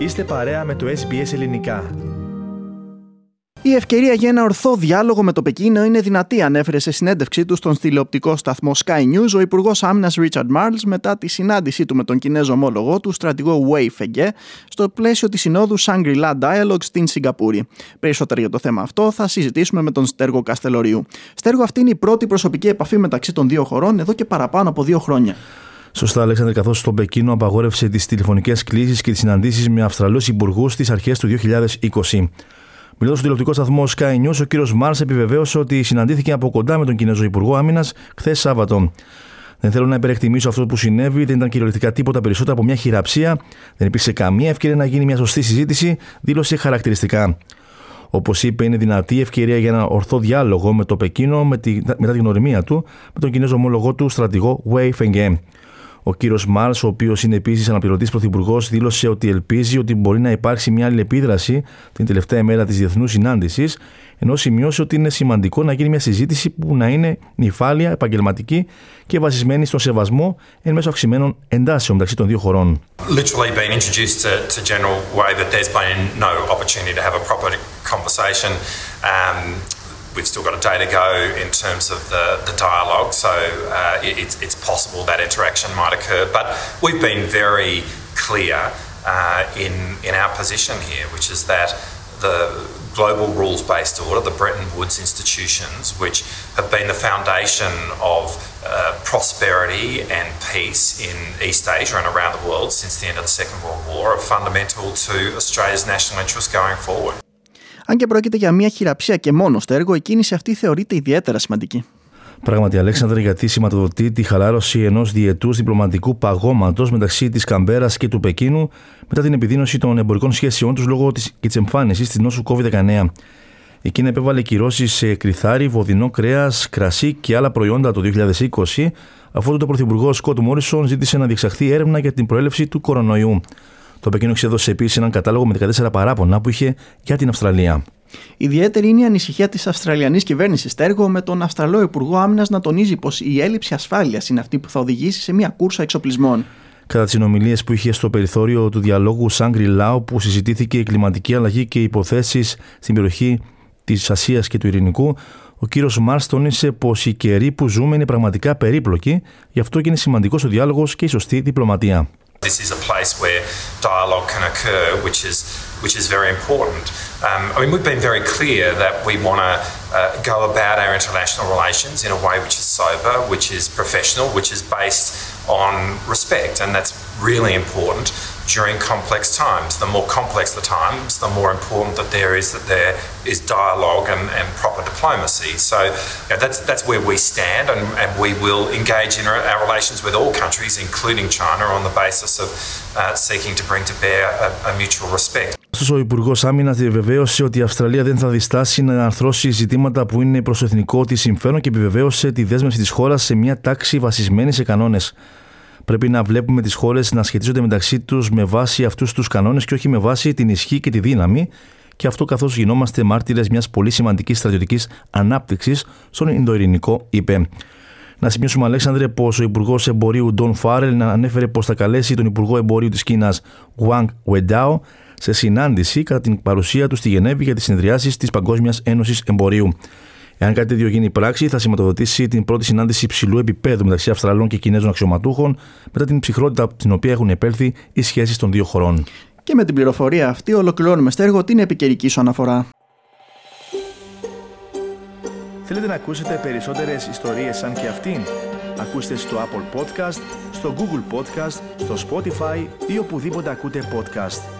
Είστε παρέα με το SBS Ελληνικά. Η ευκαιρία για ένα ορθό διάλογο με το Πεκίνο είναι δυνατή, ανέφερε σε συνέντευξή του στον τηλεοπτικό σταθμό Sky News ο Υπουργός Άμυνας Richard Marles μετά τη συνάντησή του με τον Κινέζο ομόλογό του, στρατηγό Wei Fenghe, στο πλαίσιο της συνόδου Shangri-La Dialogue στην Σιγκαπούρη. Περισσότερα για το θέμα αυτό θα συζητήσουμε με τον Στέργο Καστελωρίου. Στέργο, αυτή είναι η πρώτη προσωπική επαφή μεταξύ των δύο χωρών εδώ και παραπάνω από δύο χρόνια. Σωστά, Αλέξανδρε, καθώς το Πεκίνο απαγόρευσε τις τηλεφωνικές κλήσεις και τις συναντήσεις με Αυστραλούς υπουργούς στις αρχές του 2020. Μιλώντας στο τηλεοπτικό σταθμό Sky News, ο κύριος Μάρς επιβεβαίωσε ότι συναντήθηκε από κοντά με τον Κινέζο Υπουργό Άμυνας χθες Σάββατο. Δεν θέλω να υπερεκτιμήσω αυτό που συνέβη, δεν ήταν κυριολεκτικά τίποτα περισσότερο από μια χειραψία, δεν υπήρξε καμία ευκαιρία να γίνει μια σωστή συζήτηση, δήλωσε χαρακτηριστικά. Όπως είπε, είναι δυνατή η ευκαιρία για ένα ορθό διάλογο με το Πεκίνο με τη, μετά την γνωριμία του με τον Κινέζο ομόλογό του στρατηγό Wei Fenghe. Ο κύριος Μάρ, ο οποίος είναι επίσης αναπληρωτής πρωθυπουργός, δήλωσε ότι ελπίζει ότι μπορεί να υπάρξει μια άλλη επίδραση την τελευταία μέρα της διεθνούς συνάντησης, ενώ σημειώσε ότι είναι σημαντικό να γίνει μια συζήτηση που να είναι νυφάλια, επαγγελματική και βασισμένη στον σεβασμό εν μέσω αυξημένων εντάσεων μεταξύ των δύο χωρών. Literally been introduced to, to General Way that there's been no opportunity to have a proper conversation. Um, we've still got a day to go in terms of the, the dialogue, so uh, it's, it's possible that interaction might occur. But we've been very clear uh, in, in our position here, which is that the global rules based order, the Bretton Woods institutions, which have been the foundation of uh, prosperity and peace in East Asia and around the world since the end of the Second World War, are fundamental to Australia's national interests going forward. Αν και πρόκειται για μια χειραψία και μόνο στο έργο, η κίνηση αυτή θεωρείται ιδιαίτερα σημαντική. Πράγματι, Αλέξανδρε, γιατί σηματοδοτεί τη χαλάρωση ενός διετούς διπλωματικού παγώματος μεταξύ της Καμπέρας και του Πεκίνου μετά την επιδείνωση των εμπορικών σχέσεών τους λόγω της εμφάνισης της νόσου COVID-19. Η Κίνα επέβαλε κυρώσεις σε κρυθάρι, βοδινό κρέας, κρασί και άλλα προϊόντα το 2020, αφού το Πρωθυπουργός Σκότ Μόρισον ζήτησε να διεξαχθεί έρευνα για την προέλευση του κορονοϊού. Το Πεκίνο εξέδωσε επίσης έναν κατάλογο με 14 παράπονα που είχε για την Αυστραλία. Ιδιαίτερη είναι η ανησυχία της Αυστραλιανής κυβέρνησης Στέργο με τον Αυστραλό Υπουργό Άμυνας να τονίζει πως η έλλειψη ασφάλειας είναι αυτή που θα οδηγήσει σε μια κούρσα εξοπλισμών. Κατά τις συνομιλίες που είχε στο περιθώριο του διαλόγου Σάγκρι Λάου, που συζητήθηκε η κλιματική αλλαγή και οι υποθέσεις στην περιοχή της Ασίας και του Ειρηνικού, ο κύριος Μάρς τόνισε πως η καιρή που ζούμε είναι πραγματικά περίπλοκη, γι' αυτό και είναι σημαντικός ο διάλογος και η σωστή διπλωματία. This is a place where dialogue can occur, which is which is very important. Um, I mean, we've been very clear that we want to uh, go about our international relations in a way which is sober, which is professional, which is based on respect, and that's really important during complex times. The more complex the times, the more important that there is that there is dialogue and, and proper diplomacy. So you know, that's that's where we stand, and, and we will engage in our, our relations with all countries, including China, on the basis of uh, seeking to bring to bear a, a mutual respect. Ωστόσο, ο Υπουργό Άμυνα διαβεβαίωσε ότι η Αυστραλία δεν θα διστάσει να αρθρώσει ζητήματα που είναι προ εθνικό τη συμφέρον και επιβεβαίωσε τη δέσμευση τη χώρα σε μια τάξη βασισμένη σε κανόνε. Πρέπει να βλέπουμε τις χώρες να σχετίζονται μεταξύ τους με βάση αυτούς τους κανόνες και όχι με βάση την ισχύ και τη δύναμη, και αυτό καθώς γινόμαστε μάρτυρες μιας πολύ σημαντικής στρατιωτικής ανάπτυξης στον Ινδοειρηνικό, είπε. Να σημειώσουμε, Αλέξανδρε, πως ο Υπουργός Εμπορίου Ντόν Φάρελ ανέφερε πως θα καλέσει τον Υπουργό Εμπορίου της Κίνας Wang Wendao σε συνάντηση κατά την παρουσία του στη Γενέβη για τις συνεδριάσεις της Παγκόσμιας Ένωσης Εμπορίου. Εάν κάτι τέτοιο γίνει πράξη, θα σηματοδοτήσει την πρώτη συνάντηση υψηλού επίπεδου μεταξύ Αυστραλών και Κινέζων αξιωματούχων μετά την ψυχρότητα από την οποία έχουν επέλθει οι σχέσεις των δύο χωρών. Και με την πληροφορία αυτή ολοκληρώνουμε στέργο την επικαιρική σου αναφορά. Θέλετε να ακούσετε περισσότερες ιστορίες σαν και αυτήν; Ακούστε στο Apple Podcast, στο Google Podcast, στο Spotify ή οπουδήποτε ακούτε podcast.